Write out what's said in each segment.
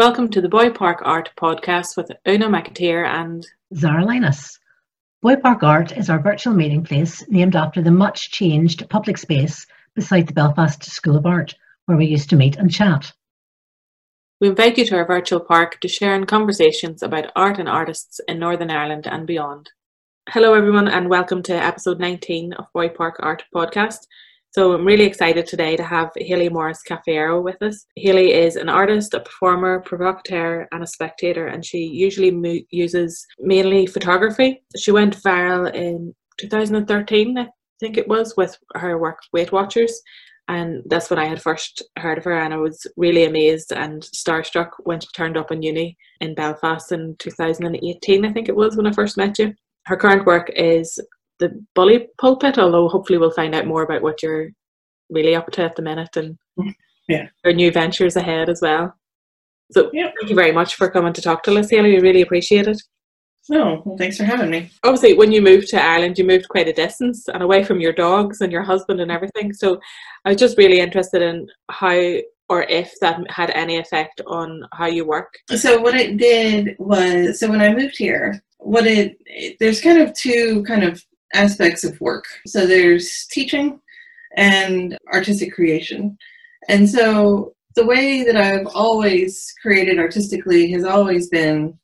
Welcome to the Buoy Park Art podcast with Una McAteer and Zara Linus. Buoy Park Art is our virtual meeting place named after the much changed public space beside the Belfast School of Art, where we used to meet and chat. We invite you to our virtual park to share in conversations about art and artists in Northern Ireland and beyond. Hello, everyone, and welcome to episode 19 of Buoy Park Art podcast. So I'm really excited today to have Haley Morris Cafiero with us. Haley is an artist, a performer, provocateur, and a spectator, and she usually mo- uses mainly photography. She went viral in 2013, I think it was, with her work Weight Watchers. And that's when I had first heard of her, and I was really amazed and starstruck when she turned up in uni in Belfast in 2018, I think it was when I first met you. Her current work is the bully pulpit, although hopefully we'll find out more about what you're really up to at the minute and yeah. your new ventures ahead as well. So yeah. thank you very much for coming to talk to us, Haley. We really appreciate it. No, well, thanks for having me. Obviously, when you moved to Ireland, you moved quite a distance and away from your dogs and your husband and everything. So I was just really interested in how or if that had any effect on how you work. So what it did was, so when I moved here, what it there's kind of two kind of aspects of work. So there's teaching and artistic creation. And so the way that I've always created artistically has always been,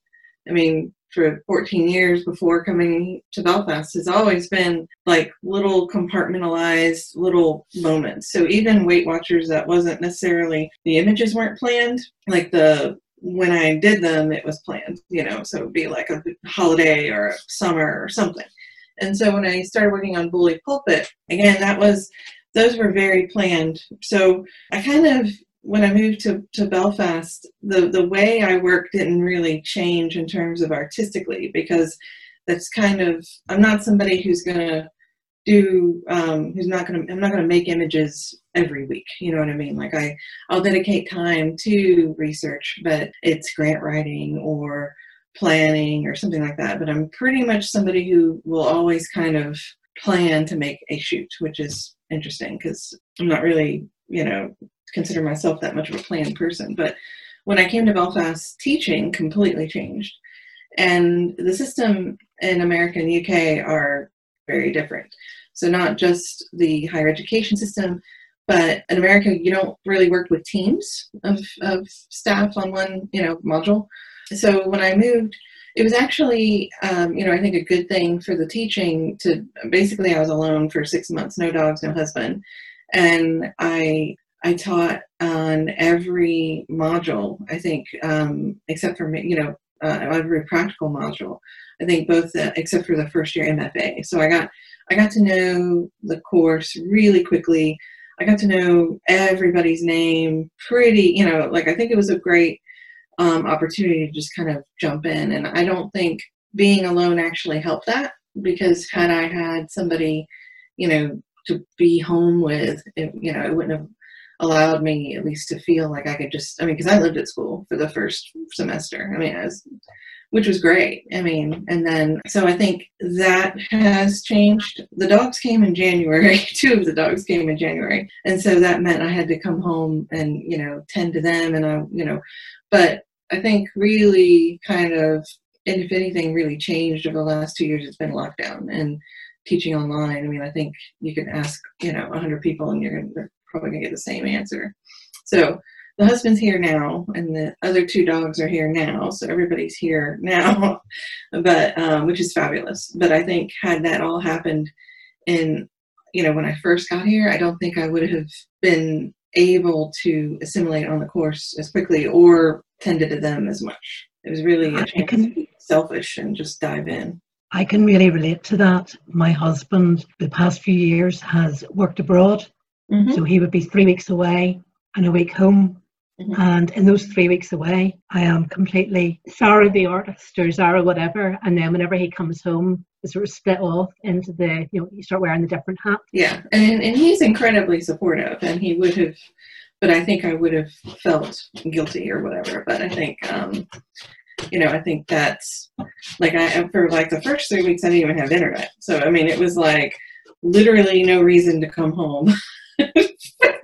I mean, for 14 years before coming to Belfast has always been like little compartmentalized little moments. So even Weight Watchers that wasn't necessarily the images weren't planned, like the when I did them it was planned, you know, so it'd be like a holiday or a summer or something. And so when I started working on Bully Pulpit, again, that was, those were very planned. So I kind of, when I moved to, to Belfast, the, the way I work didn't really change in terms of artistically because that's kind of, I'm not somebody who's going to do, um, who's not going to, I'm not going to make images every week. You know what I mean? Like I, I'll dedicate time to research, but it's grant writing or planning or something like that. But I'm pretty much somebody who will always kind of plan to make a shoot, which is interesting because I'm not really, you know, consider myself that much of a planned person. But when I came to Belfast, teaching completely changed. And the system in America and UK are very different. So not just the higher education system, but in America, you don't really work with teams of, of staff on one, you know, module so when I moved, it was actually, um, you know, I think a good thing for the teaching to basically I was alone for six months, no dogs, no husband, and I I taught on every module. I think um, except for you know uh, every practical module. I think both the, except for the first year MFA. So I got I got to know the course really quickly. I got to know everybody's name pretty, you know, like I think it was a great um, opportunity to just kind of jump in. And I don't think being alone actually helped that because had I had somebody, you know, to be home with, it, you know, it wouldn't have allowed me at least to feel like I could just, I mean, because I lived at school for the first semester. I mean, I was, which was great. I mean, and then, so I think that has changed. The dogs came in January. Two of the dogs came in January. And so that meant I had to come home and, you know, tend to them. And I, you know, but I think really kind of, and if anything really changed over the last two years, it's been lockdown and teaching online. I mean, I think you can ask, you know, 100 people and you're, gonna, probably going to get the same answer. So the husband's here now and the other two dogs are here now. So everybody's here now, but, um, which is fabulous. But I think had that all happened in, you know, when I first got here, I don't think I would have been able to assimilate on the course as quickly or tended to them as much. It was really a chance can, to be selfish and just dive in. I can really relate to that. My husband, the past few years, has worked abroad. Mm-hmm. So he would be three weeks away and a week home. Mm-hmm. And in those three weeks away, I am completely Sarah the artist or Zara whatever. And then whenever he comes home, it's sort of split off into the, you know, you start wearing the different hats. Yeah. And, and he's incredibly supportive and he would have but I think I would have felt guilty or whatever. But I think, um, you know, I think that's like I for like the first three weeks I didn't even have internet. So I mean, it was like literally no reason to come home.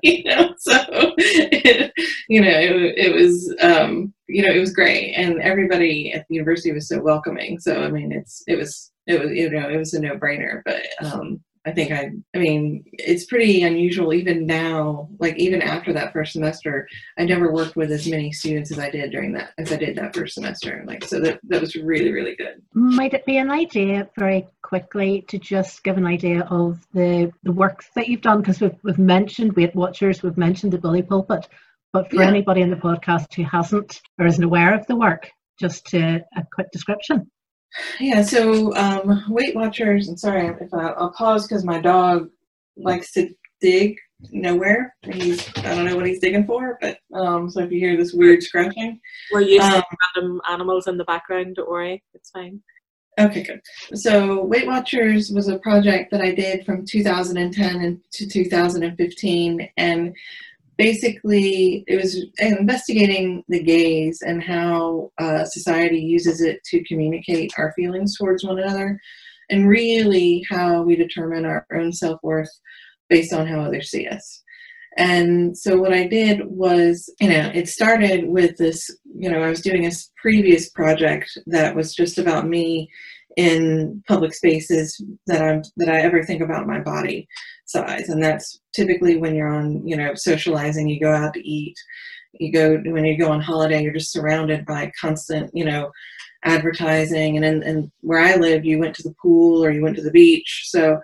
you know, so it, you know, it, it was um, you know, it was great, and everybody at the university was so welcoming. So I mean, it's it was it was you know it was a no brainer, but um, I think I, I mean, it's pretty unusual even now, like even after that first semester, I never worked with as many students as I did during that, as I did that first semester. Like, so that, that was really, really good. Might it be an idea very quickly to just give an idea of the, the work that you've done? Because we've, we've mentioned Weight Watchers, we've mentioned the Bully Pulpit, but for yeah. anybody in the podcast who hasn't or isn't aware of the work, just a quick description. Yeah, so um, Weight Watchers, and sorry if I, will pause because my dog likes to dig nowhere. He's I don't know what he's digging for, but um, so if you hear this weird scratching, we're using um, random animals in the background. Don't worry, it's fine. Okay, good. So Weight Watchers was a project that I did from 2010 to 2015, and basically it was investigating the gaze and how uh, society uses it to communicate our feelings towards one another and really how we determine our own self-worth based on how others see us. And so what i did was you know it started with this you know i was doing a previous project that was just about me in public spaces that i'm that i ever think about my body size. And that's typically when you're on you know socializing you go out to eat you go when you go on holiday you're just surrounded by constant you know advertising. And in, and where i live, you went to the pool or you went to the beach. So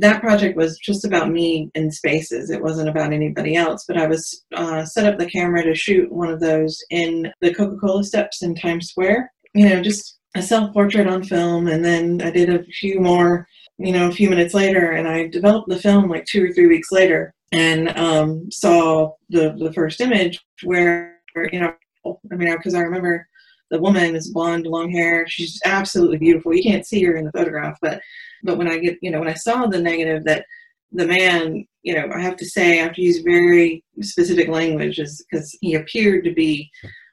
that project was just about me in spaces. It wasn't about anybody else. But i was uh, set up the camera to shoot one of those in the coca-cola steps in times square. You know just a self-portrait on film and then i did a few more you know, a few minutes later, and I developed the film like two or three weeks later, and um, saw the the first image where you know, I mean, because I remember the woman is blonde, long hair. She's absolutely beautiful. You can't see her in the photograph, but but when I get you know when I saw the negative that the man, you know, I have to say I have to use very specific language is because he appeared to be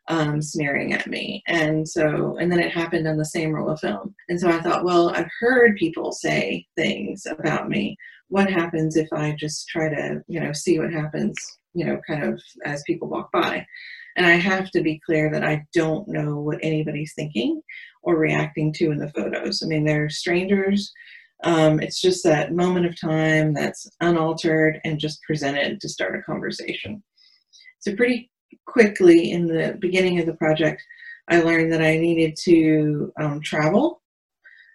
um, sneering at me. And so, and then it happened on the same roll of film. And so I thought, well, I've heard people say things about me. What happens if I just try to, you know, see what happens, you know, kind of as people walk by? And I have to be clear that I don't know what anybody's thinking or reacting to in the photos. I mean, they're strangers. Um, it's just that moment of time that's unaltered and just presented to start a conversation. It's a pretty quickly in the beginning of the project, I learned that I needed to um, travel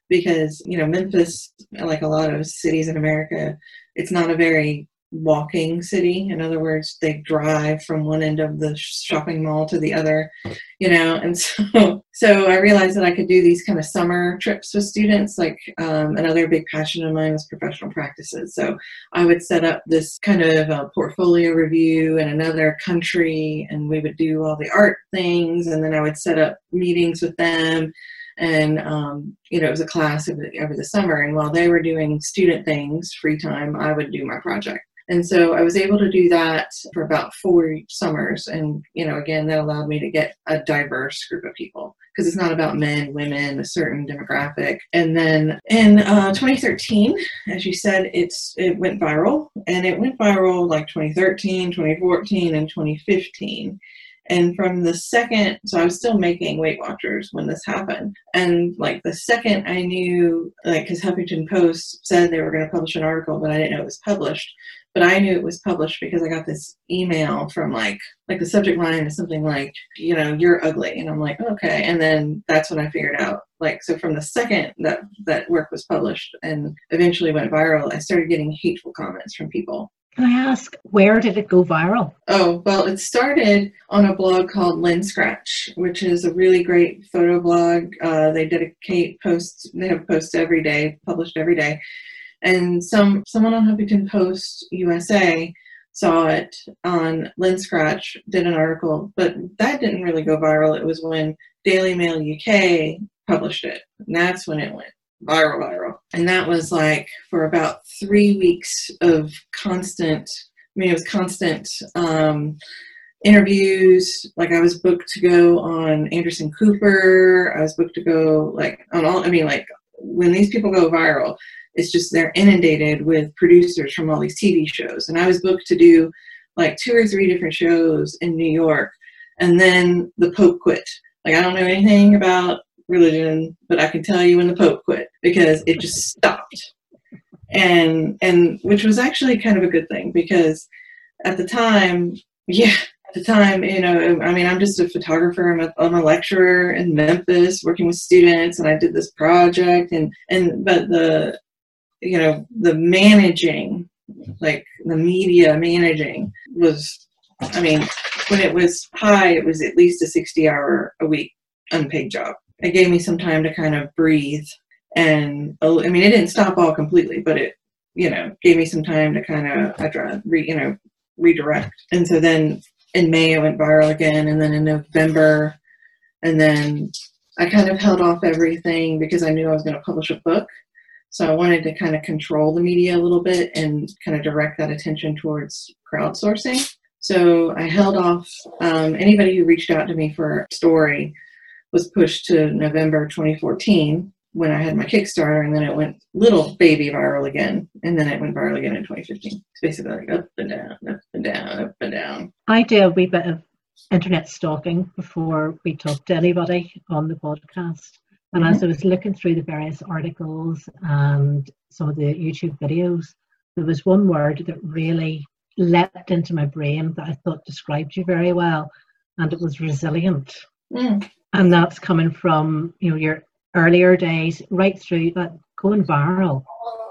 because, you know, Memphis, like a lot of cities in America, it's not a very walking city. In other words, they drive from one end of the shopping mall to the other, you know. And so, so I realized that I could do these kind of summer trips with students. Like um, another big passion of mine was professional practices. So I would set up this kind of portfolio review in another country, and we would do all the art things, and then I would set up meetings with them and um, you know it was a class over the, over the summer and while they were doing student things free time i would do my project and so I was able to do that for about four summers. And, you know, again, that allowed me to get a diverse group of people because it's not about men, women, a certain demographic. And then in uh, 2013, as you said, it's it went viral and it went viral like 2013, 2014, and 2015. And from the second, so I was still making Weight Watchers when this happened. And like the second I knew, like, because Huffington Post said they were going to publish an article, but I didn't know it was published but I knew it was published because I got this email from like like the subject line is something like you know you're ugly and I'm like okay and then that's when I figured out like so from the second that that work was published and eventually went viral I started getting hateful comments from people. Can I ask where did it go viral? Oh well, it started on a blog called Lenscratch, which is a really great photo blog. Uh, they dedicate posts. They have posts every day, published every day and some someone on Huffington Post USA saw it on Lenscratch, did an article, but that didn't really go viral. It was when Daily Mail UK published it, and that's when it went viral, viral. And that was like for about three weeks of constant. I mean, it was constant. Um, interviews like i was booked to go on anderson cooper i was booked to go like on all i mean like when these people go viral it's just they're inundated with producers from all these TV shows. And I was booked to do like two or three different shows in New York. And then the Pope quit. Like, I don't know anything about religion, but I can tell you when the Pope quit because it just stopped. And, and which was actually kind of a good thing because at the time, yeah, at the time, you know, I mean, I'm just a photographer. I'm a, I'm a lecturer in Memphis working with students and I did this project and, and, but the, you know, the managing, like the media managing was, I mean, when it was high, it was at least a 60 hour a week unpaid job. It gave me some time to kind of breathe. And oh, I mean, it didn't stop all completely, but it, you know, gave me some time to kind of, re, you know, redirect. And so then in May, it went viral again. And then in November, and then I kind of held off everything because I knew I was going to publish a book. So I wanted to kind of control the media a little bit and kind of direct that attention towards crowdsourcing. So I held off. Um, anybody who reached out to me for a story was pushed to November 2014 when I had my Kickstarter, and then it went little baby viral again, and then it went viral again in 2015. It's basically like up and down, up and down, up and down. I do a wee bit of internet stalking before we talk to anybody on the podcast. And mm-hmm. as I was looking through the various articles and some of the YouTube videos, there was one word that really leapt into my brain that I thought described you very well, and it was resilient. Mm. And that's coming from you know your earlier days right through that going viral.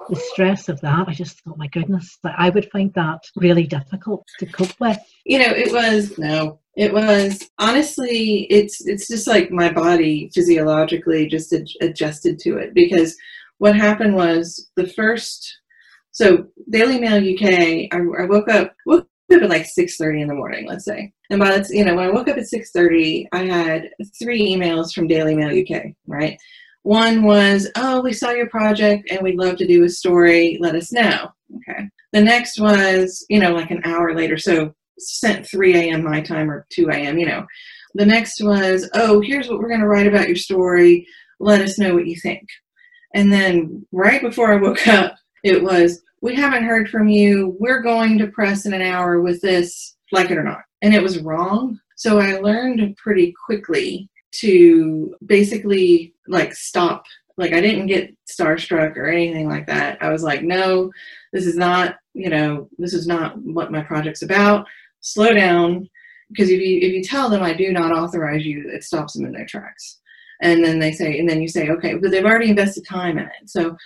The stress of that, I just thought, my goodness, that I would find that really difficult to cope with. You know, it was no, it was honestly, it's it's just like my body physiologically just ad- adjusted to it because what happened was the first so Daily Mail UK, I, I woke up woke up at like 6.30 in the morning, let's say. And by the, you know, when I woke up at 6.30, I had three emails from Daily Mail UK, right? One was, oh, we saw your project and we'd love to do a story. Let us know. Okay. The next was, you know, like an hour later. So sent 3 a.m. my time or 2 a.m., you know. The next was, oh, here's what we're going to write about your story. Let us know what you think. And then right before I woke up, it was, we haven't heard from you. We're going to press in an hour with this, like it or not. And it was wrong. So I learned pretty quickly to basically like stop. Like I didn't mm-hmm. get starstruck or anything like that. I was like, no, this is not, you know, this is not what my project's about. Slow down. Because if you if you tell them I do not authorize you, it stops them in their tracks. And then they say, and then you say, okay, but they've already invested time in it. So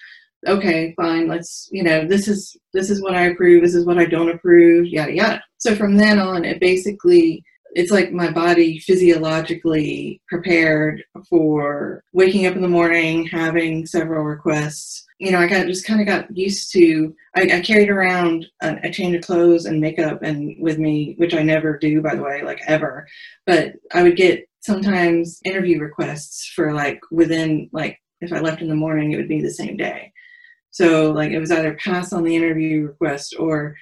okay, fine, let's, you know, this is this is what I approve, this is what I don't approve, yada yada. So from then on, it basically it's like my body physiologically prepared for waking up in the morning, having several requests. You know, I got just kind of got used to. I, I carried around a, a, change of clothes and makeup and with me, which I never do, by the way, like ever. But I would get sometimes interview requests for like within like if I left in the morning, it would be the same day. So like it was either pass on the interview request or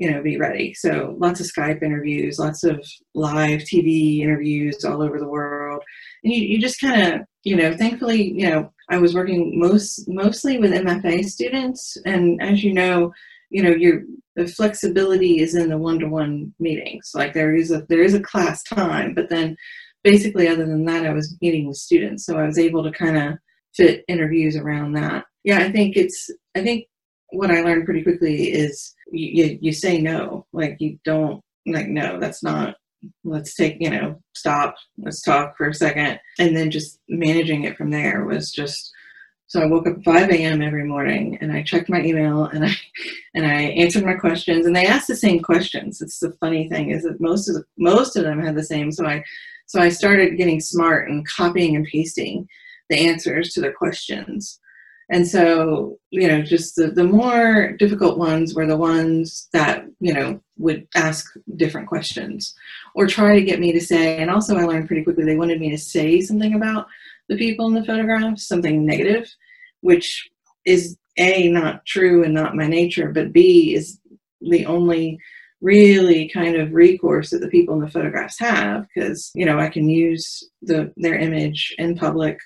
you know be ready. So lots of Skype interviews, lots of live TV interviews all over the world, and you, you just kind of you know thankfully you know I was working most mostly with MFA students, and as you know you know your the flexibility is in the one-to-one meetings. Like there is a there is a class time but then basically other than that i was meeting with students. So i was able to kind of fit interviews around that. Yeah, I think it's, I think what I learned pretty quickly is you, you, you say no, like you don't, like, no, that's not, let's take, you know, stop, let's talk for a second. And then just managing it from there was just, so I woke up at 5 a.m. every morning and I checked my email and I and I answered my questions and they asked the same questions. It's the funny thing is that most of the, most of them had the same. So I so I started getting smart and copying and pasting the answers to their questions. And so, you know, just the, the more difficult ones were the ones that, you know, would ask different questions or try to get me to say, and also I learned pretty quickly they wanted me to say something about the people in the photographs, something negative, which is A, not true and not my nature, but B, is the only really kind of recourse that the people in the photographs have because, you know, I can use the their image in public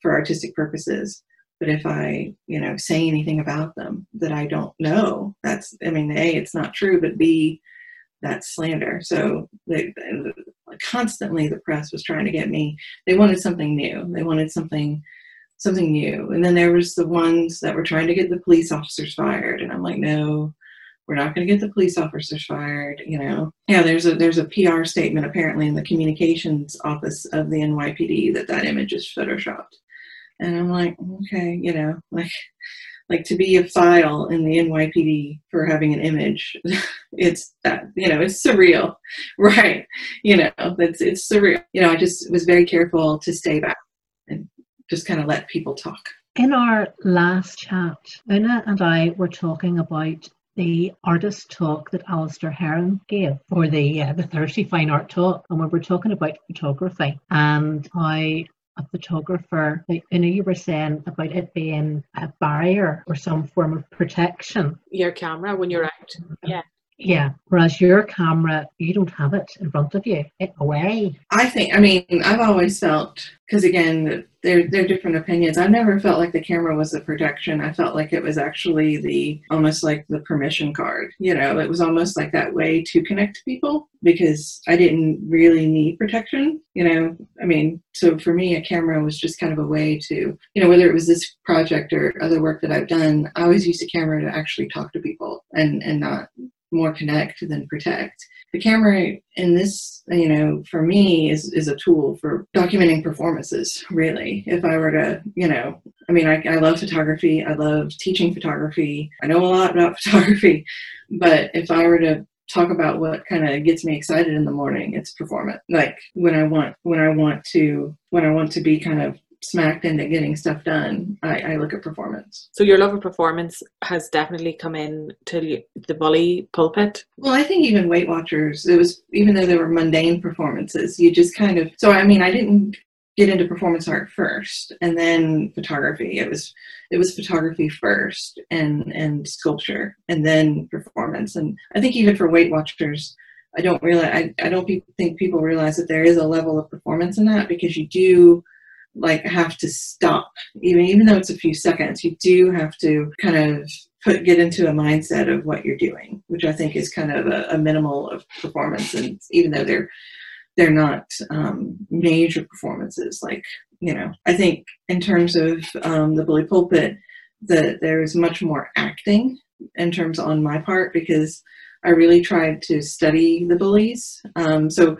for artistic purposes But if I, you know, say anything about them that I don't know, that's, I mean, A, it's not true, but B, that's slander. So they, constantly the press was trying to get me, they wanted something new. They wanted something, something new. And then there was the ones that were trying to get the police officers fired. And I'm like, no, we're not going to get the police officers fired you know yeah there's a there's a pr statement apparently in the communications office of the nypd that that image is photoshopped and i'm like okay you know like like to be a file in the nypd for having an image it's that you know it's surreal right? You know it's it's surreal. You know i just was very careful to stay back and just kind of let people talk. In our last chat, Una and I were talking about the artist talk that Alistair Heron gave for the uh, the Thursday Fine Art Talk, and we were talking about photography and how a photographer, like you know, you were saying about it being a barrier or some form of protection. Your camera when you're out, yeah. Yeah, whereas your camera, you don't have it in front of you, it away. I think, I mean, I've always felt, because again, they're, they're different opinions. I never felt like the camera was a protection. I felt like it was actually the, almost like the permission card. You know, it was almost like that way to connect to people because I didn't really need protection. You know, I mean, so for me, a camera was just kind of a way to, you know, whether it was this project or other work that I've done, I always used a camera to actually talk to people and, and not more connect than protect. The camera in this, you know, for me is, is a tool for documenting performances, really. If I were to, you know, I mean, I, I love photography. I love teaching photography. I know a lot about photography, but if I were to talk about what kind of gets me excited in the morning, it's performance. Like when I want, when I want to, when I want to be kind of smacked into getting stuff done, I, I, look at performance. So your love of performance has definitely come in to the bully pulpit. Well, I think even Weight Watchers, it was even though they were mundane performances, you just kind of. So I mean, I didn't get into performance art first, and then photography. It was it was photography first, and and sculpture, and then performance. And I think even for Weight Watchers. I don't realize I, I don't think people realize that there is a level of performance in that because you do like have to stop. Even even though it's a few seconds you do have to kind of put get into a mindset of what you're doing which i think is kind of a, a minimal of performance. And even though they're they're not um, major performances like you know i think in terms of um, the bully pulpit that there's much more acting in terms on my part because i really tried to study the bullies. Um, so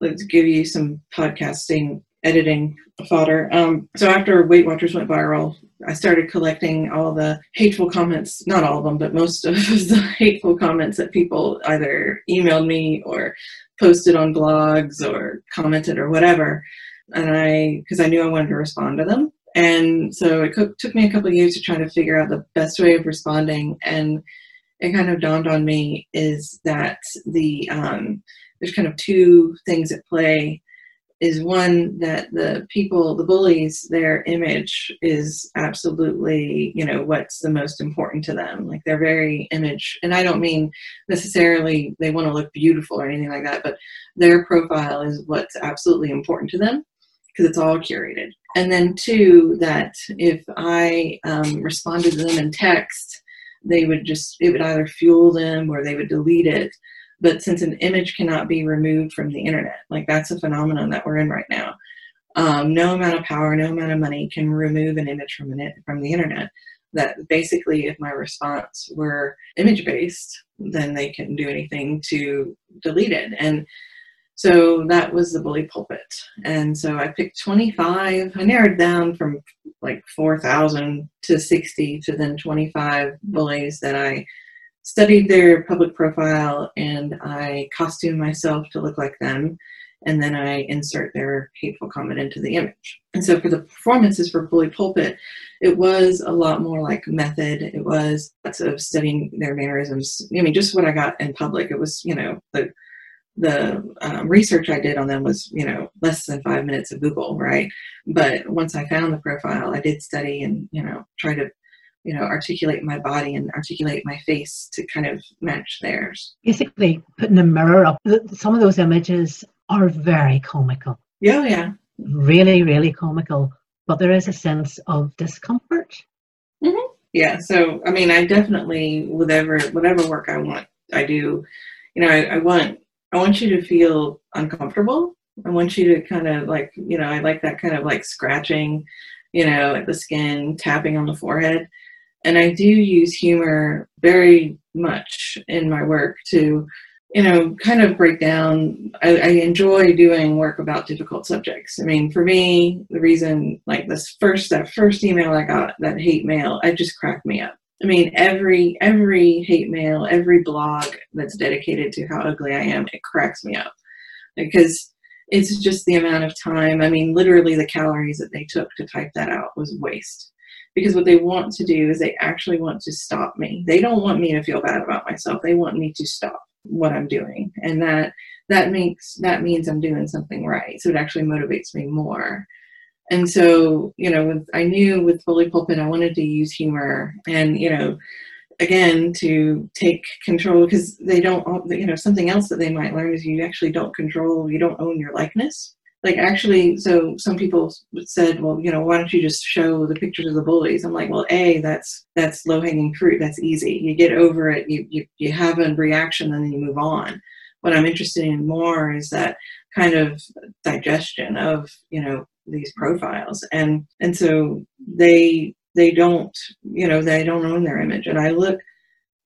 let's give you some podcasting editing fodder. Um, so after Weight Watchers went viral, I started collecting all the hateful comments, not all of them, but most of the hateful comments that people either emailed me or posted on blogs or commented or whatever. And I, because I knew I wanted to respond to them. And so it took me a couple years to try to figure out the best way of responding. And it kind of dawned on me is that the, um, there's kind of two things at play is one that the people, the bullies, their image is absolutely, you know, what's the most important to them. Like they're very image, and I don't mean necessarily they want to look beautiful or anything like that, but their profile is what's absolutely important to them because it's all curated. And then two, that if I um, responded to them in text, they would just, it would either fuel them or they would delete it but since an image cannot be removed from the internet, like that's a phenomenon that we're in right now. Um, no amount of power, no amount of money can remove an image from it from the internet. That basically, if my response were image based, then they couldn't do anything to delete it. And so that was the bully pulpit. And so I picked 25. I narrowed down from like 4,000 to 60 to then 25 bullies that I studied their public profile and I costume myself to look like them. And then I insert their hateful comment into the image. And so for the performances for Bully Pulpit, it was a lot more like method. It was lots of studying their mannerisms. I mean, just what I got in public. It was, you know, the the um, research I did on them was, you know, less than five minutes of Google, right? But once I found the profile, I did study and, you know, try to you know, articulate my body and articulate my face to kind of match theirs. Basically, putting a mirror up. Some of those images are very comical. Yeah, yeah. Really, really comical. but there is a sense of discomfort. Mm-hmm. Yeah. So, I mean, I definitely, whatever, whatever work I want, I do, you know, I, I want, I want you to feel uncomfortable. I want you to kind of like, you know, I like that kind of like scratching, you know, at the skin, tapping on the forehead. And I do use humor very much in my work to you know, kind of break down. I, I, enjoy doing work about difficult subjects. I mean, for me, the reason, like this first, that first email I got, that hate mail, it just cracked me up. I mean, every every hate mail, every blog that's dedicated to how ugly I am, it cracks me up because it's just the amount of time. I mean, literally, the calories that they took to type that out was waste. Because what they want to do is they actually want to stop me. They don't want me to feel bad about myself. They want me to stop what I'm doing. And that that makes that means I'm doing something right. So it actually motivates me more. And so, you know, I knew with Bully Pulpit, I wanted to use humor and, you know, again, to take control because they don't, you know, something else that they might learn is you actually don't control, you don't own your likeness. Like actually, so some people said, well, you know, why don't you just show the pictures of the bullies? I'm like, well, a that's that's low hanging fruit. That's easy. You get over it. You you you have a reaction, and then you move on. What I'm interested in more is that kind of digestion of you know these profiles, and and so they they don't you know they don't own their image, and I look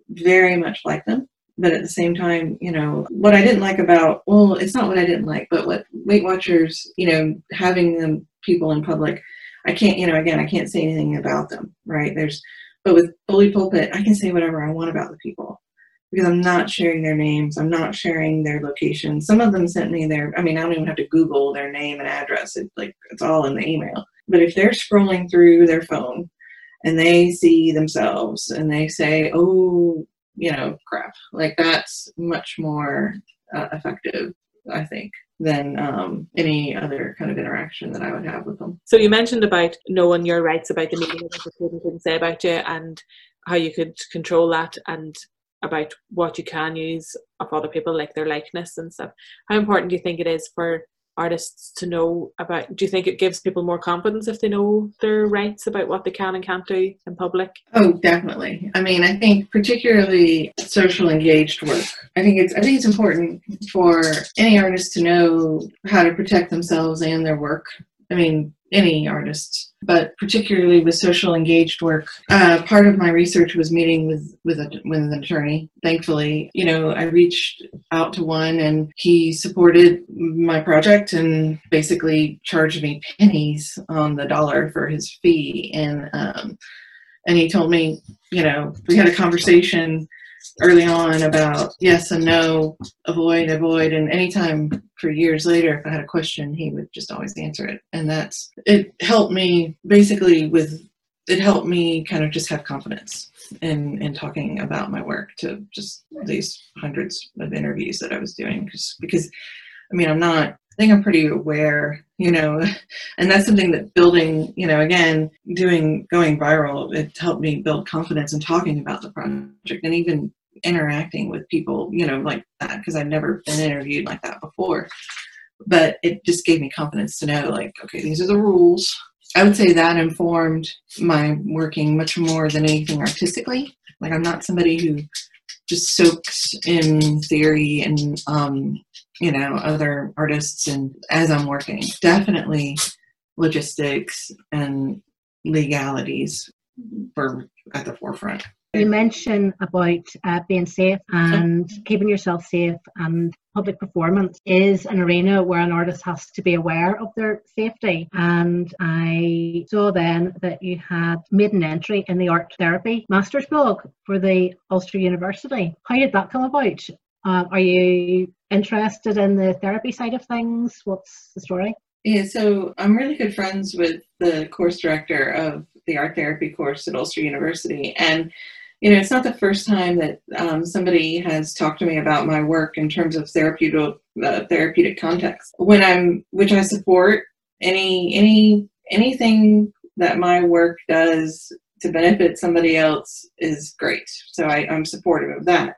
very much like them but at the same time, you know, what I didn't like about, well, it's not what I didn't like, but what Weight Watchers, you know, having them people in public, I can't, you know, again, I can't say anything about them, right? There's, but with Bully Pulpit, I can say whatever I want about the people because I'm not sharing their names. I'm not sharing their location. Some of them sent me their, I mean, I don't even have to Google their name and address. It's like, it's all in the email. But if they're scrolling through their phone and they see themselves and they say, oh, you know, crap. Like that's much more uh, effective, I think, than um, any other kind of interaction that I would have with them. So you mentioned about knowing your rights about the media, what the student can say about you, and how you could control that, and about what you can use of other people, like their likeness and stuff. How important do you think it is for artists to know about do you think it gives people more confidence if they know their rights about what they can and can't do in public? Oh definitely. I mean i think particularly social engaged work. I think it's i think it's important for any artist to know how to protect themselves and their work. I mean any artist, but particularly with social engaged work. Uh, part of my research was meeting with with, a, with an attorney. Thankfully, you know, I reached out to one, and he supported my project and basically charged me pennies on the dollar for his fee. And um, and he told me, you know, we had a conversation early on about yes and no, avoid, avoid, and anytime for years later, if I had a question, he would just always answer it, and that's it. Helped me basically with it helped me kind of just have confidence in in talking about my work to just these hundreds of interviews that I was doing because because I mean I'm not I think I'm pretty aware, you know, and that's something that building, you know, again, doing going viral, it helped me build confidence in talking about the project and even interacting with people, you know, like that, because I've never been interviewed like that before. But it just gave me confidence to know, like, okay, these are the rules. I would say that informed my working much more than anything artistically. Like, I'm not somebody who just soaks in theory and um, you know other artists. And as i'm working definitely logistics and legalities were at the forefront you mentioned about uh, being safe and keeping yourself safe and public performance is an arena where an artist has to be aware of their safety. And I saw then that you had made an entry in the art therapy master's blog for the Ulster University. How did that come about? Uh, are you interested in the therapy side of things? What's the story? Yeah, so I'm really good friends with the course director of the art therapy course at Ulster University. And you know, it's not the first time that um, somebody has talked to me about my work in terms of therapeutic uh, therapeutic context. When I'm, which I support, any any anything that my work does to benefit somebody else is great. So I, I'm supportive of that.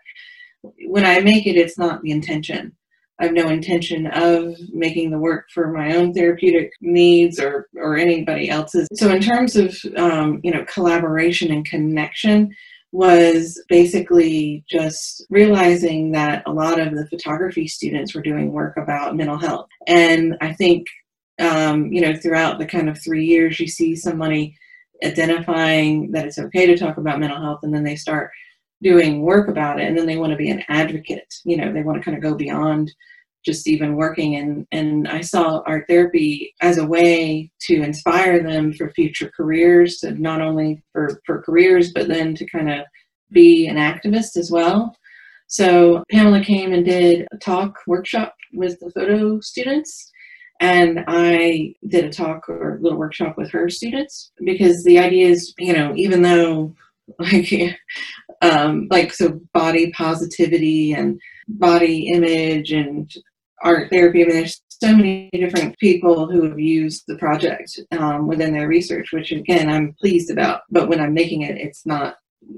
When I make it, it's not the intention. I have no intention of making the work for my own therapeutic needs or, or anybody else's. So in terms of, um, you know, collaboration and connection, was basically just realizing that a lot of the photography students were doing work about mental health. And I think, um, you know, throughout the kind of three years, you see somebody identifying that it's okay to talk about mental health, and then they start doing work about it, and then they want to be an advocate. You know, they want to kind of go beyond just even working and and I saw art therapy as a way to inspire them for future careers, to not only for, for careers, but then to kind of be an activist as well. So Pamela came and did a talk workshop with the photo students and I did a talk or a little workshop with her students because the idea is, you know, even though like um, like so body positivity and body image and art therapy. I mean, there's so many different people who have used the project um, within their research, which again I'm pleased about. But when I'm making it, it's not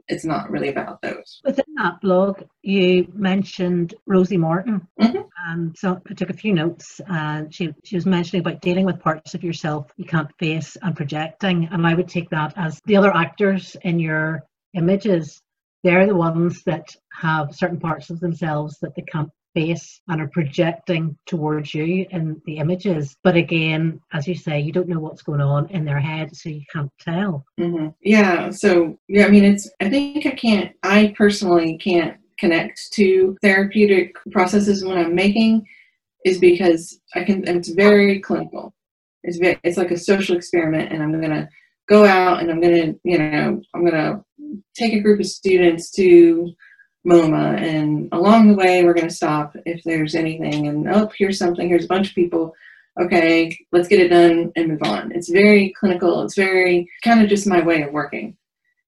it's not really about those. Within that blog, you mentioned Rosie Morton, mm-hmm. and so I took a few notes. And she she was mentioning about dealing with parts of yourself you can't face and projecting, and I would take that as the other actors in your images. They're the ones that have certain parts of themselves that they can't face and are projecting towards you in the images. But again, as you say, you don't know what's going on in their head, so you can't tell. Mm-hmm. Yeah. So, yeah, I mean, it's, I think I can't, I personally can't connect to therapeutic processes when I'm making is because I can, it's very clinical. It's very, it's like a social experiment and I'm going to go out and I'm going to, you know, I'm going to take a group of students to MoMA, and along the way, we're going to stop if there's anything. And oh, here's something. Here's a bunch of people. Okay, let's get it done and move on. It's very clinical. It's very kind of just my way of working.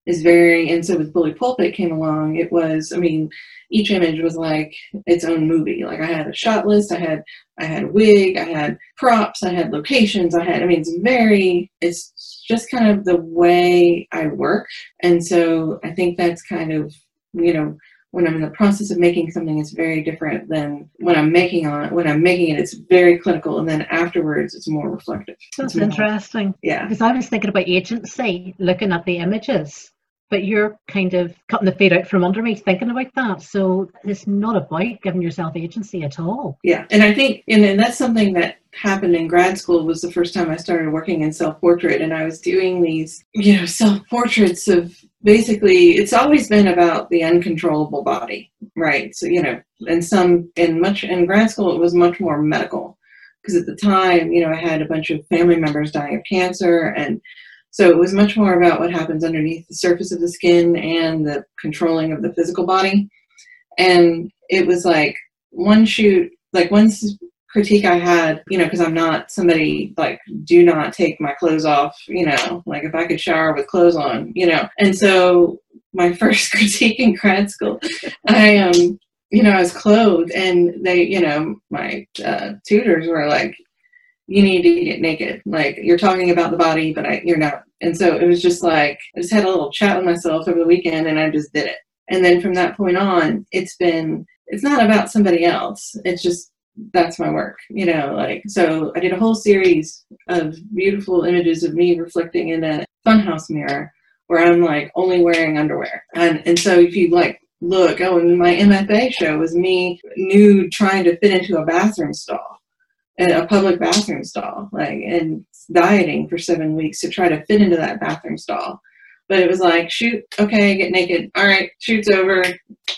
Is very and so with Bully Pulpit came along. It was, I mean, each image was like its own movie. Like I had a shot list. I had I had a wig. I had props. I had locations. I had. I mean, it's very. It's just kind of the way I work, and so I think that's kind of you know when I'm in the process of making something, it's very different than when I'm making on it. When I'm making it, it's very clinical, and then afterwards, it's more reflective. That's more, interesting. Yeah, because I was thinking about agency, looking at the images, but you're kind of cutting the feet out from under me thinking about that. So it's not about giving yourself agency at all. Yeah, and I think, and, and that's something that happened in grad school was the first time I started working in self portrait, and I was doing these, you know, self portraits of basically it's always been about the uncontrollable body right so you know and some in much in grad school it was much more medical because at the time you know i had a bunch of family members dying of cancer and so it was much more about what happens underneath the surface of the skin and the controlling of the physical body and it was like one shoot like once critique I had, you know, because I'm not somebody like, do not take my clothes off, you know, like if I could shower with clothes on, you know. And so my first critique in grad school, I um, you know, I was clothed, and they, you know, my uh, tutors were like, you need to get naked. Like you're talking about the body, but I, you're not. And so it was just like I just had a little chat with myself over the weekend, and I just did it. And then from that point on, it's been it's not about somebody else. It's just that's my work, you know, like, so I did a whole series of beautiful images of me reflecting in a funhouse mirror where I'm like only wearing underwear. And, and so if you like look, oh, and my MFA show was me nude trying to fit into a bathroom stall, a public bathroom stall, like, and dieting for seven weeks to try to fit into that bathroom stall. But it was like, shoot, okay, get naked. All right, shoot's over.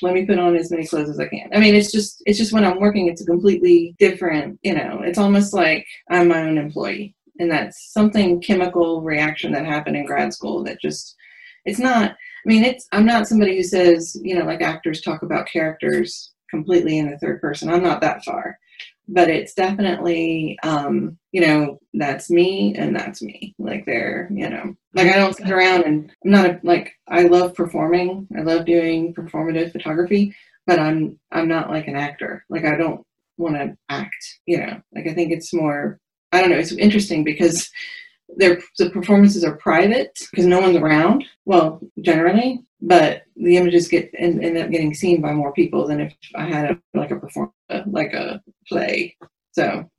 Let me put on as many clothes as I can. I mean, it's just, it's just when I'm working, it's a completely different, you know, it's almost like I'm my own employee. And that's something chemical reaction that happened in grad school that just, it's not, I mean, it's, I'm not somebody who says, you know, like actors talk about characters completely in the third person. I'm not that far but it's definitely um, you know that's me and that's me. Like they're you know like i don't sit around and i'm not a, like i love performing. I love doing performative photography but i'm i'm not like an actor. Like i don't want to act you know? Like i think it's more i don't know it's interesting because their the performances are private because no one's around. Well, generally, but the images get end, end up getting seen by more people than if I had a, like a perform like a play. So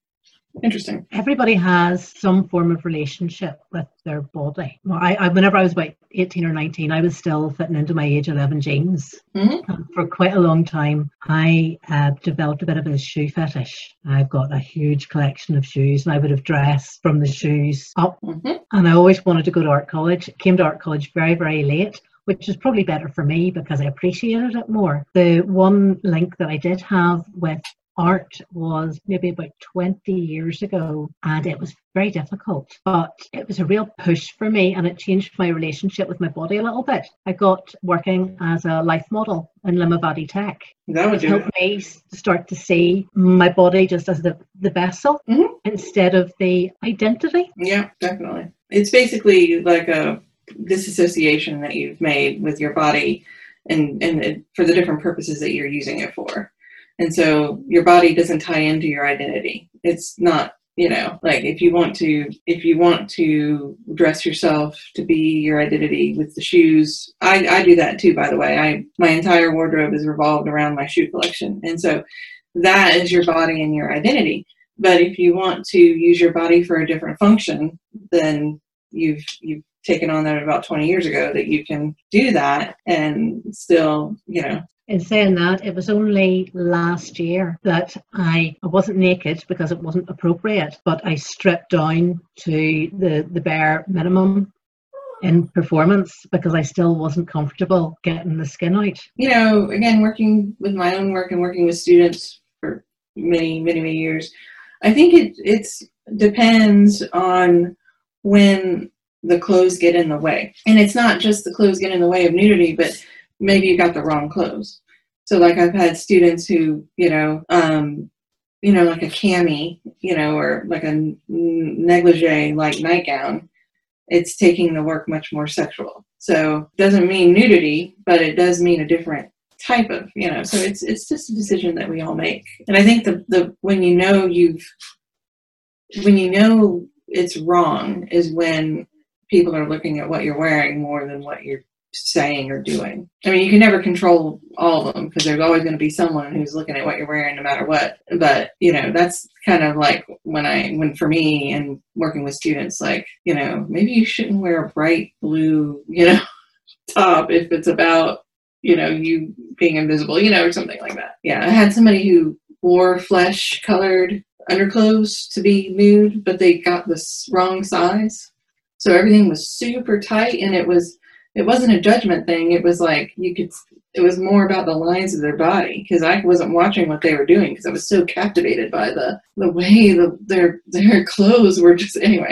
Interesting. Everybody has some form of relationship with their body. Well, I, I, whenever I was about 18 or 19, I was still fitting into my age 11 jeans. Mm-hmm. For quite a long time, I uh, developed a bit of a shoe fetish. I've got a huge collection of shoes, and I would have dressed from the shoes up. Mm-hmm. And I always wanted to go to art college. Came to art college very, very late which is probably better for me because I appreciated it more. The one link that I did have with art was maybe about 20 years ago and it was very difficult but it was a real push for me and it changed my relationship with my body a little bit. I got working as a life model in limavady tech. That would help me start to see my body just as the, the vessel mm-hmm. instead of the identity. Yeah definitely. It's basically like a disassociation that you've made with your body and and for the different purposes that you're using it for and so your body doesn't tie into your identity. It's not, you know, like if you want to if you want to dress yourself to be your identity with the shoes, I, I do that too, by the way. I my entire wardrobe is revolved around my shoe collection. And so that is your body and your identity. But if you want to use your body for a different function, then you've you've taken on that about 20 years ago that you can do that and still, you know, in saying that, it was only last year that I, I wasn't naked because it wasn't appropriate, but I stripped down to the, the bare minimum in performance because I still wasn't comfortable getting the skin out. You know, again, working with my own work and working with students for many, many, many years, I think it it's depends on when the clothes get in the way. And it's not just the clothes get in the way of nudity, but maybe you got the wrong clothes. So like I've had students who, you know, um, you know, like a cami, you know, or like a negligee like nightgown, it's taking the work much more sexual. So it doesn't mean nudity, but it does mean a different type of, you know. So it's it's just a decision that we all make. And I think the the when you know you've when you know it's wrong is when people are looking at what you're wearing more than what you're saying or doing. I mean, you can never control all of them because there's always going to be someone who's looking at what you're wearing no matter what. But, you know, that's kind of like when I, when for me and working with students, like, you know, maybe you shouldn't wear a bright blue, you know, top if it's about, you know, you being invisible, you know, or something like that. Yeah. I had somebody who wore flesh colored underclothes to be nude, but they got the wrong size. So everything was super tight and it was, it wasn't a judgment thing. It was like you could. It was more about the lines of their body because I wasn't watching what they were doing because I was so captivated by the the way the, their their clothes were just anyway.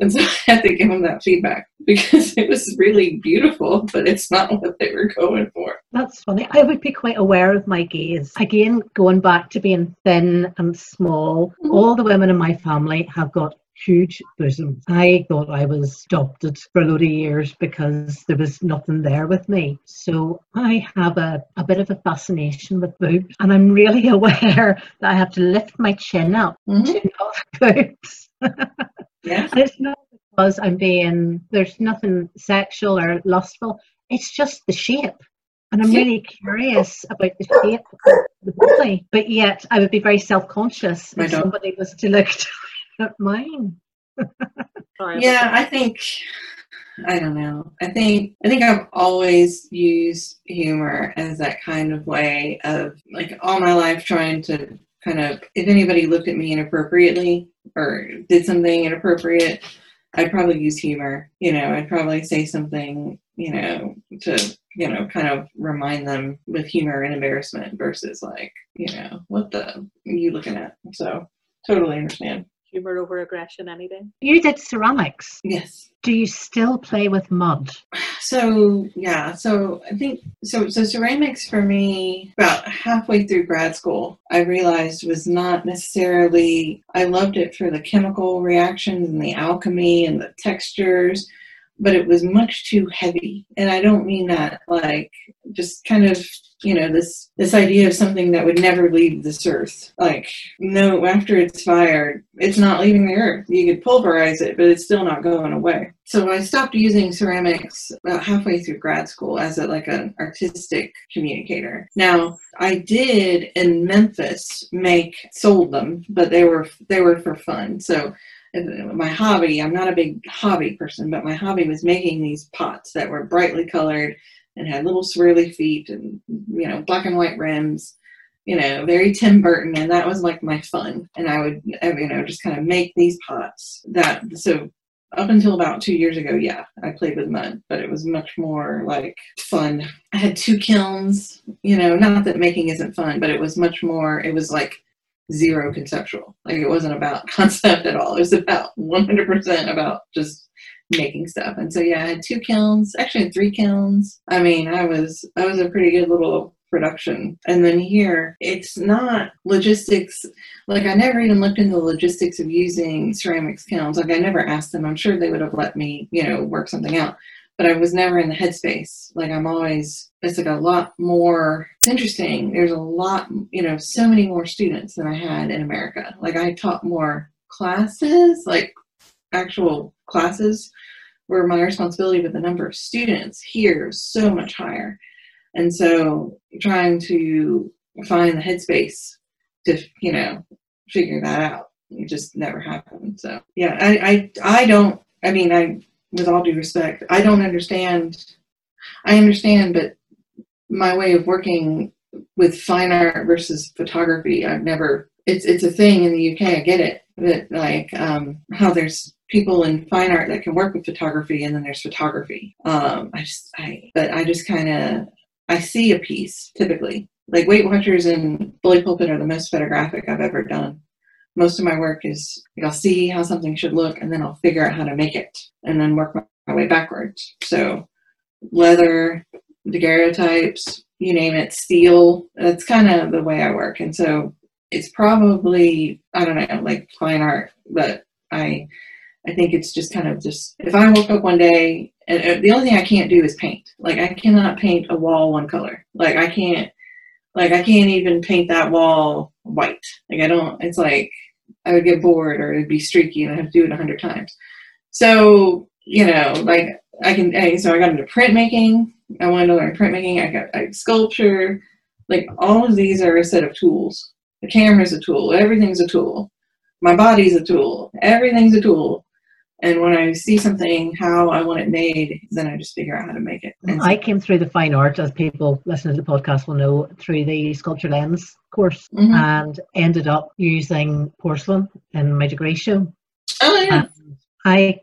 And so I had to give them that feedback because it was really beautiful, but it's not what they were going for. That's funny. I would be quite aware of my gaze. Again, going back to being thin and small, mm-hmm. all the women in my family have got huge bosoms. I thought I was adopted for a load of years because there was nothing there with me. So I have a, a bit of a fascination with boobs, and I'm really aware that I have to lift my chin up mm-hmm. to not boobs. yeah. And it's not because I'm being, there's nothing sexual or lustful, it's just the shape. And I'm really curious about the shape of the body, but yet I would be very self conscious if somebody was to look at mine. yeah, I think I don't know. I think I think I've always used humor as that kind of way of like all my life trying to kind of if anybody looked at me inappropriately or did something inappropriate, I'd probably use humor. You know, I'd probably say something, you know, to you know, kind of remind them with humor and embarrassment versus like, you know, what the are you looking at? So totally understand humor over aggression any day. You did ceramics. Yes. Do you still play with mud? So yeah, so I think so so ceramics for me about halfway through grad school I realized was not necessarily I loved it for the chemical reactions and the alchemy and the textures but it was much too heavy. And I don't mean that like just kind of you know this this idea of something that would never leave this earth. Like no after it's fired it's not leaving the earth. You could pulverize it but it's still not going away. So i stopped using ceramics about halfway through grad school as a like an artistic communicator. Now i did in memphis make sold them but they were they were for fun. So my hobby i'm not a big hobby person but my hobby was making these pots that were brightly colored and had little swirly feet and you know black and white rims you know very tim burton and that was like my fun. And i would you know just kind of make these pots that so up until about two years ago yeah i played with mud but it was much more like fun. I had two kilns you know not that making isn't fun but it was much more it was like zero conceptual. Like it wasn't about concept at all. It was about 100% about just making stuff. And so yeah, I had two kilns, actually three kilns. I mean, I was I was a pretty good little production. And then here, it's not logistics. Like I never even looked into the logistics of using ceramics kilns. Like I never asked them. I'm sure they would have let me, you know, work something out. But I was never in the headspace. Like I'm always, it's like a lot more. It's interesting. There's a lot, you know, so many more students than I had in America. Like I taught more classes, like actual classes were my responsibility, with the number of students here is so much higher. And so trying to find the headspace to, you know, figure that out, it just never happened. So yeah, I, I, I don't, I mean, I, with all due respect, I don't understand. I understand, but my way of working with fine art versus photography, I've never, it's, it's a thing in the UK. I get it, but like, um, how there's people in fine art that can work with photography and then there's photography. Um i just i but i just kind of i see a piece typically. Like weight watchers and bully pulpit are the most photographic i've ever done. Most of my work is like i'll see how something should look and then i'll figure out how to make it and then work my, my way backwards. So leather daguerreotypes you name it steel that's kind of the way i work. And so it's probably i don't know like fine art but i I think it's just kind of just if I woke up one day and the only thing I can't do is paint. Like I cannot paint a wall one color. Like I can't like I can't even paint that wall white. Like I don't it's like I would get bored or it'd be streaky and I have to do it a hundred times. So, you know, like I can I, so I got into printmaking. I wanted to learn printmaking. I got like sculpture. Like all of these are a set of tools. The camera's a tool. Everything's a tool. My body's a tool. Everything's a tool. And when I see something how I want it made, then I just figure out how to make it. And I came through the fine art, as people listening to the podcast will know, through the sculpture lens course mm-hmm. and ended up using porcelain in my degree show. Oh, yeah. And I,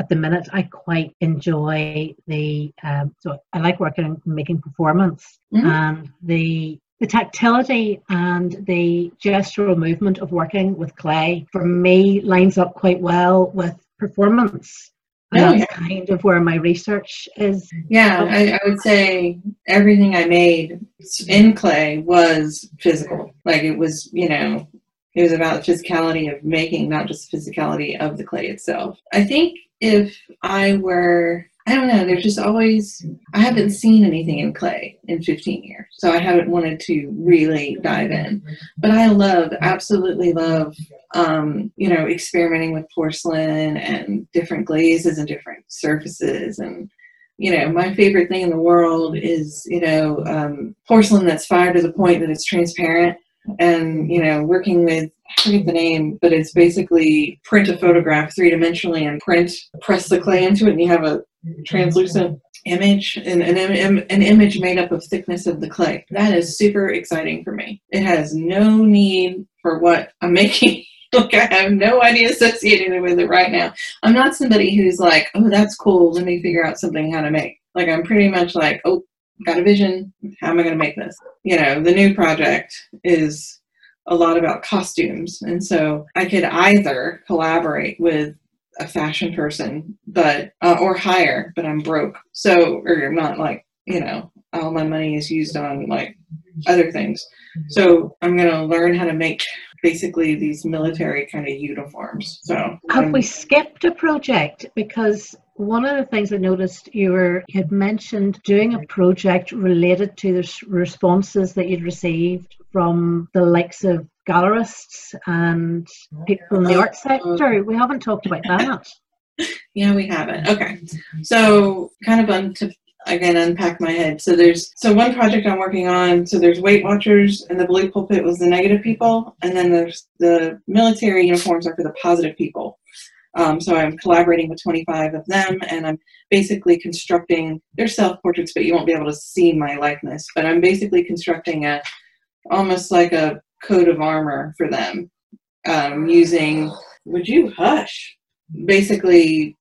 at the minute, I quite enjoy the, um, so I like working making performance mm-hmm. and the the tactility and the gestural movement of working with clay for me lines up quite well with performance. And oh, that's yeah. kind of where my research is. Yeah, I, I, would say everything I made in clay was physical. Like it was, you know, it was about the physicality of making, not just the physicality of the clay itself. I think if I were I don't know. There's just always, I haven't seen anything in clay in 15 years. So I haven't wanted to really dive in. But I love, absolutely love, um, you know, experimenting with porcelain and different glazes and different surfaces. And, you know, my favorite thing in the world is, you know, um, porcelain that's fired to the point that it's transparent. And, you know, working with I forget the name, but it's basically print a photograph three dimensionally and print, press the clay into it, and you have a translucent image and an, an image made up of thickness of the clay. That is super exciting for me. It has no need for what I'm making. like I have no idea associated with it right now. I'm not somebody who's like, oh, that's cool. Let me figure out something how to make. Like I'm pretty much like, oh, got a vision. How am I going to make this? You know, the new project is a lot about costumes. And so I could either collaborate with a fashion person, but uh, or hire, but I'm broke. So or not like you know all my money is used on like other things. So I'm gonna learn how to make basically these military kind of uniforms. So have um, we skipped a project because One of the things I noticed you were you had mentioned doing a project related to the responses that you'd received from the likes of gallerists and people in the art sector. We haven't talked about that. yeah, we haven't. Okay, so kind of un- to again unpack my head. So there's so one project I'm working on. So there's Weight Watchers, and the Bully Pulpit was the negative people, and then there's the military uniforms are for the positive people. Um, so I'm collaborating with 25 of them, and I'm basically constructing their self portraits, but you won't be able to see my likeness. But I'm basically constructing a almost like a coat of armor for them um, using. Would you hush? Basically,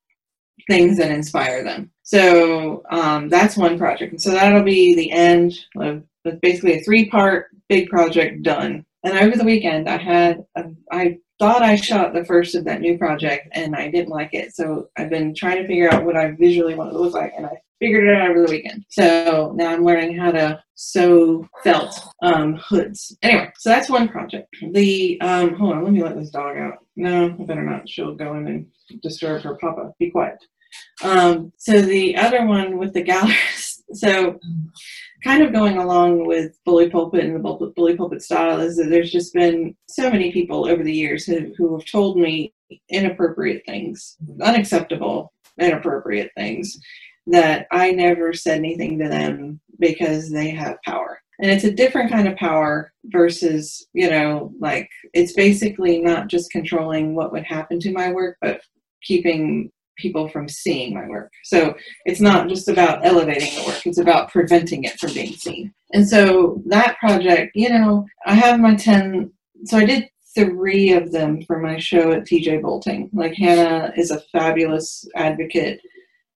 things that inspire them. So um, that's one project, and so that'll be the end of basically a three-part big project done. And over the weekend, I had a, I thought I shot the first of that new project and I didn't like it. So I've been trying to figure out what I visually want it to look like and I figured it out over the weekend. So now I'm learning how to sew felt um, hoods. Anyway, so that's one project. The, um, hold on, let me let this dog out. No, I better not. She'll go in and disturb her papa. Be quiet. Um, so the other one with the galleries, so kind of going along with bully pulpit and the bully pulpit style is that there's just been so many people over the years who, who have told me inappropriate things, unacceptable, inappropriate things that I never said anything to them because they have power. And it's a different kind of power versus, you know, like it's basically not just controlling what would happen to my work, but keeping people from seeing my work. So it's not just about elevating the work, it's about preventing it from being seen. And so that project, you know, I have my 10, so I did three of them for my show at TJ Boulting. Like Hannah is a fabulous advocate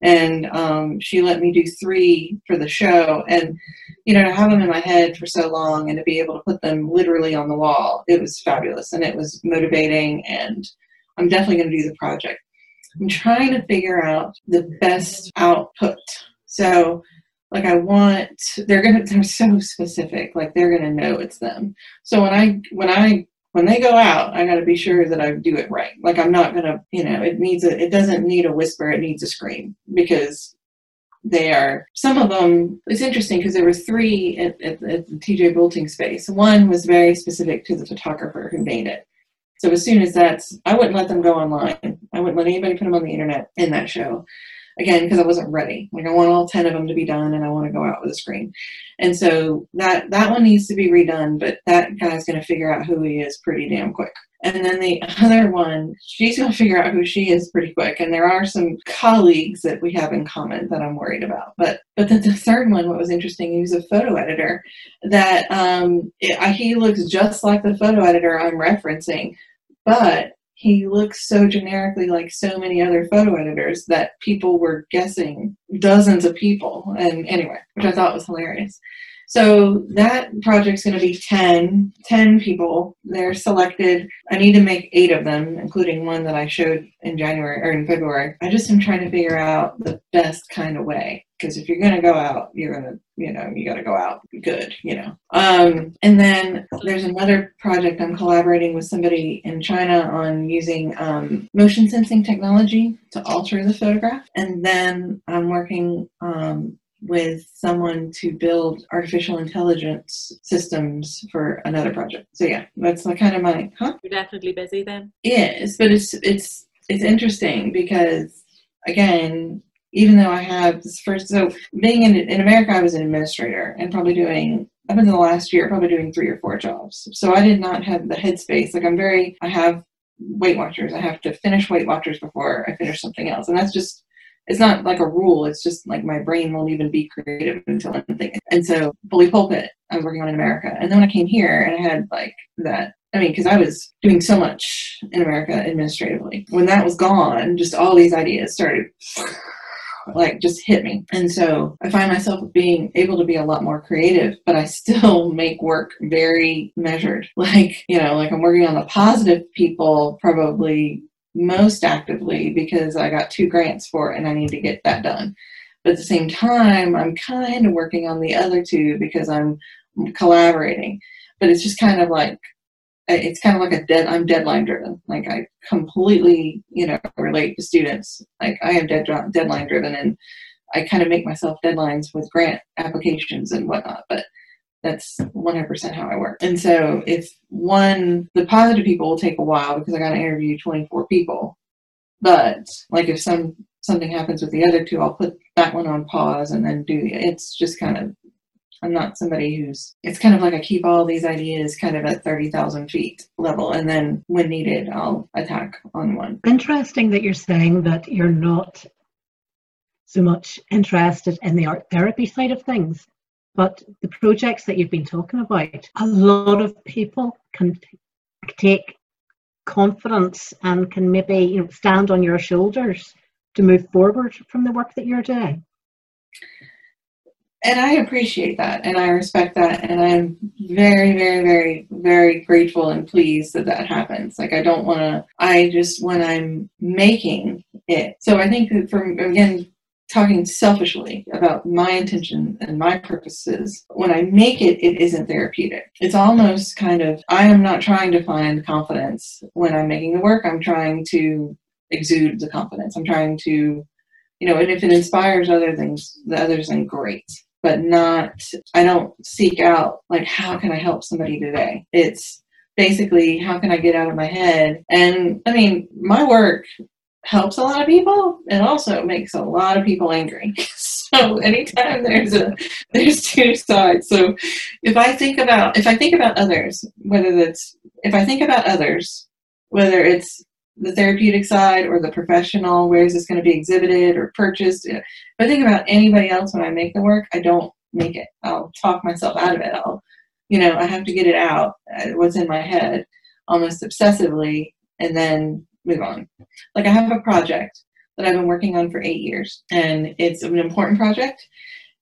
and um, she let me do three for the show and you know to have them in my head for so long and to be able to put them literally on the wall it was fabulous and it was motivating and i'm definitely going to do the project I'm trying to figure out the best output. So, like, I want they're gonna they're so specific. Like, they're gonna know it's them. So when I when I when they go out, I got to be sure that I do it right. Like, I'm not gonna you know it needs a it doesn't need a whisper. It needs a scream because they are some of them it's interesting because there were three at, at, at, the TJ Boulting space one was very specific to the photographer who made it so as soon as that's, I wouldn't let them go online. I wouldn't let anybody put them on the internet in that show. Again, because I wasn't ready. Like I want all 10 of them to be done and I want to go out with a screen. And so that, that one needs to be redone, but that guy's going to figure out who he is pretty damn quick. And then the other one, she's going to figure out who she is pretty quick. And there are some colleagues that we have in common that I'm worried about. But but then the third one, what was interesting, he was a photo editor that um, it, he looks just like the photo editor I'm referencing, but he looks so generically like so many other photo editors that people were guessing dozens of people. And anyway, which I thought was hilarious. So that project's going to be 10, 10 people. They're selected. I need to make eight of them, including one that I showed in January or in February. I just am trying to figure out the best kind of way. Because if you're going to go out, you're going to, you know, you got to go out good, you know. Um, and then there's another project I'm collaborating with somebody in China on using um, motion sensing technology to alter the photograph. And then I'm working um, with someone to build artificial intelligence systems for another project. So yeah, that's like kind of my huh? You're definitely busy then. Yes, but it's it's it's interesting because again, even though I have this first so being in in America I was an administrator and probably doing up until the last year probably doing three or four jobs. So I did not have the headspace. Like I'm very I have Weight Watchers. I have to finish Weight Watchers before I finish something else. And that's just it's not like a rule. It's just like my brain won't even be creative until I'm thinking. And so Bully Pulpit, I was working on in America. And then when I came here and I had like that, I mean, because I was doing so much in America administratively. When that was gone, just all these ideas started like just hit me. And so I find myself being able to be a lot more creative, but I still make work very measured. Like, you know, like I'm working on the positive people probably most actively because I got two grants for it and I need to get that done. But at the same time, I'm kind of working on the other two because I'm collaborating. But it's just kind of like uh, it's kind of like a dead i'm deadline driven like i completely you know relate to students like i am dead, deadline driven and i kind of make myself deadlines with grant applications and whatnot but that's 100% how i work. And so if one the positive people will take a while because i got to interview 24 people. But like if some something happens with the other two i'll put that one on pause and then do it's just kind of I'm not somebody who's, it's kind of like I keep all these ideas kind of at 30,000 feet level, and then when needed, I'll attack on one. Interesting that you're saying that you're not so much interested in the art therapy side of things, but the projects that you've been talking about, a lot of people can take confidence and can maybe you know, stand on your shoulders to move forward from the work that you're doing. And I appreciate that and I respect that and I'm very very very very grateful and pleased that that happens. Like I don't want to I just when I'm making it so I think from again talking selfishly about my intention and my purposes when I make it it isn't therapeutic it's almost kind of I am not trying to find confidence when I'm making the work I'm trying to exude the confidence I'm trying to you know, and if it inspires other things, the others, then great but not, I don't seek out, like, how can I help somebody today? It's basically, how can I get out of my head? And I mean, my work helps a lot of people and also makes a lot of people angry. so anytime there's a there's two sides. So if I think about if I think about others, whether that's if I think about others, whether it's the therapeutic side or the professional, where is this going to be exhibited or purchased? If I think about anybody else when I make the work, I don't make it. I'll talk myself out of it. I'll, you know, I have to get it out, uh, what's in my head, almost obsessively, and then move on. Like I have a project that I've been working on for eight years, and it's an important project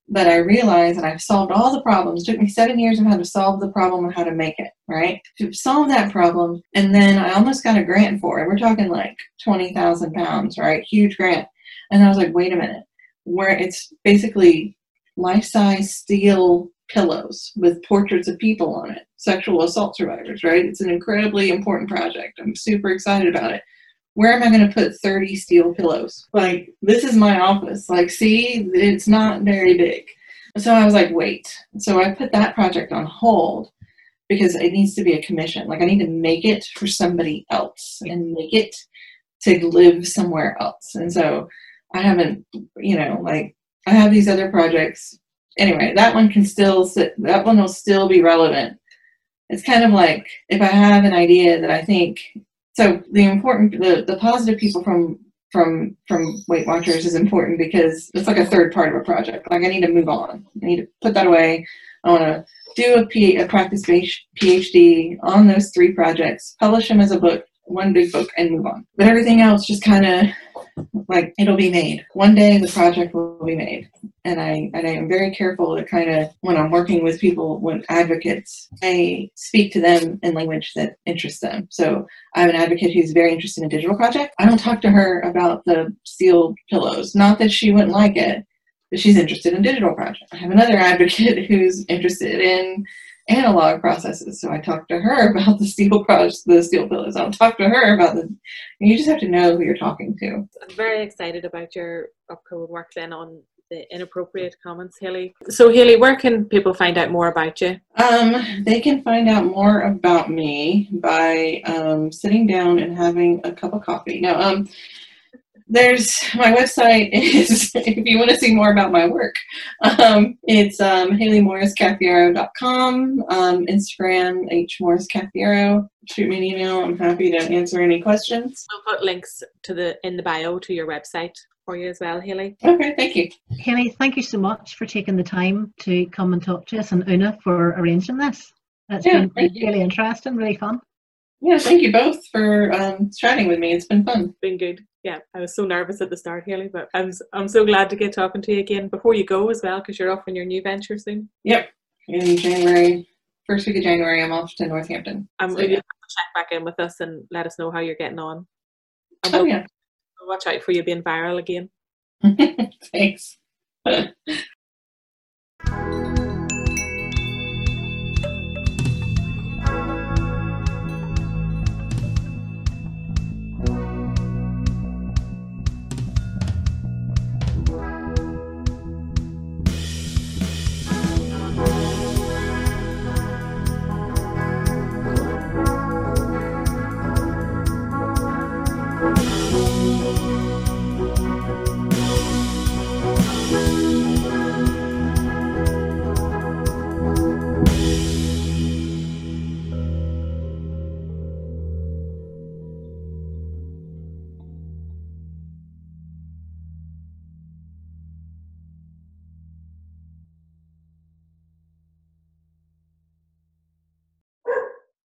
but I realized that I've solved all the problems. It took me seven years of how to solve the problem and how to make it, right? To solve that problem, and then I almost got a grant for it. We're talking like 20,000 pounds, right? Huge grant. And I was like, wait a minute, where it's basically life size steel pillows with portraits of people on it, sexual assault survivors, right? It's an incredibly important project. I'm super excited about it where am I going to put 30 steel pillows? Like, this is my office. Like, see, it's not very big. So I was like, wait. So I put that project on hold because it needs to be a commission. Like, I need to make it for somebody else and make it to live somewhere else. And so I haven't, you know, like, I have these other projects. Anyway, that one can still sit, that one will still be relevant. It's kind of like if I have an idea that I think so the important the, the positive people from from from Weight Watchers is important because it's like a third part of a project. Like I need to move on. I need to put that away. I want to do a, P, a practice-based PhD on those three projects, publish them as a book, one big book, and move on. But everything else just kind of like it'll be made. One day the project will be made. And i and i am very careful to kind of when i'm working with people when advocates i speak to them in language that interests them. So i have an advocate who's very interested in digital project i don't talk to her about the steel pillows. Not that she wouldn't like it but she's interested in digital project i have another advocate who's interested in analog processes. So I talked to her about the steel process, the steel pillows. I'll talk to her about the. You just have to know who you're talking to. I'm very excited about your upcoming work then on the inappropriate comments, Haley. So Haley, where can people find out more about you? Um, they can find out more about me by um, sitting down and having a cup of coffee. Now, um, there's my website is if you want to see more about my work um, it's um, haleymorriscafiero.com um, instagram h shoot me an email i'm happy to answer any questions. I'll put links to the in the bio to your website for you as well haley. Okay thank you. Haley thank you so much for taking the time to come and talk to us and una for arranging this. It's yeah, been really interesting really fun yeah, thank you both for um, chatting with me. It's been fun. Been good. Yeah, I was so nervous at the start, Haley, but I'm I'm so glad to get talking to you again before you go as well, because you're off on your new venture soon. Yep, in January, first week of January, I'm off to Northampton. I'm so, yeah. check back in with us and let us know how you're getting on. And oh we'll, yeah. We'll watch out for you being viral again. Thanks.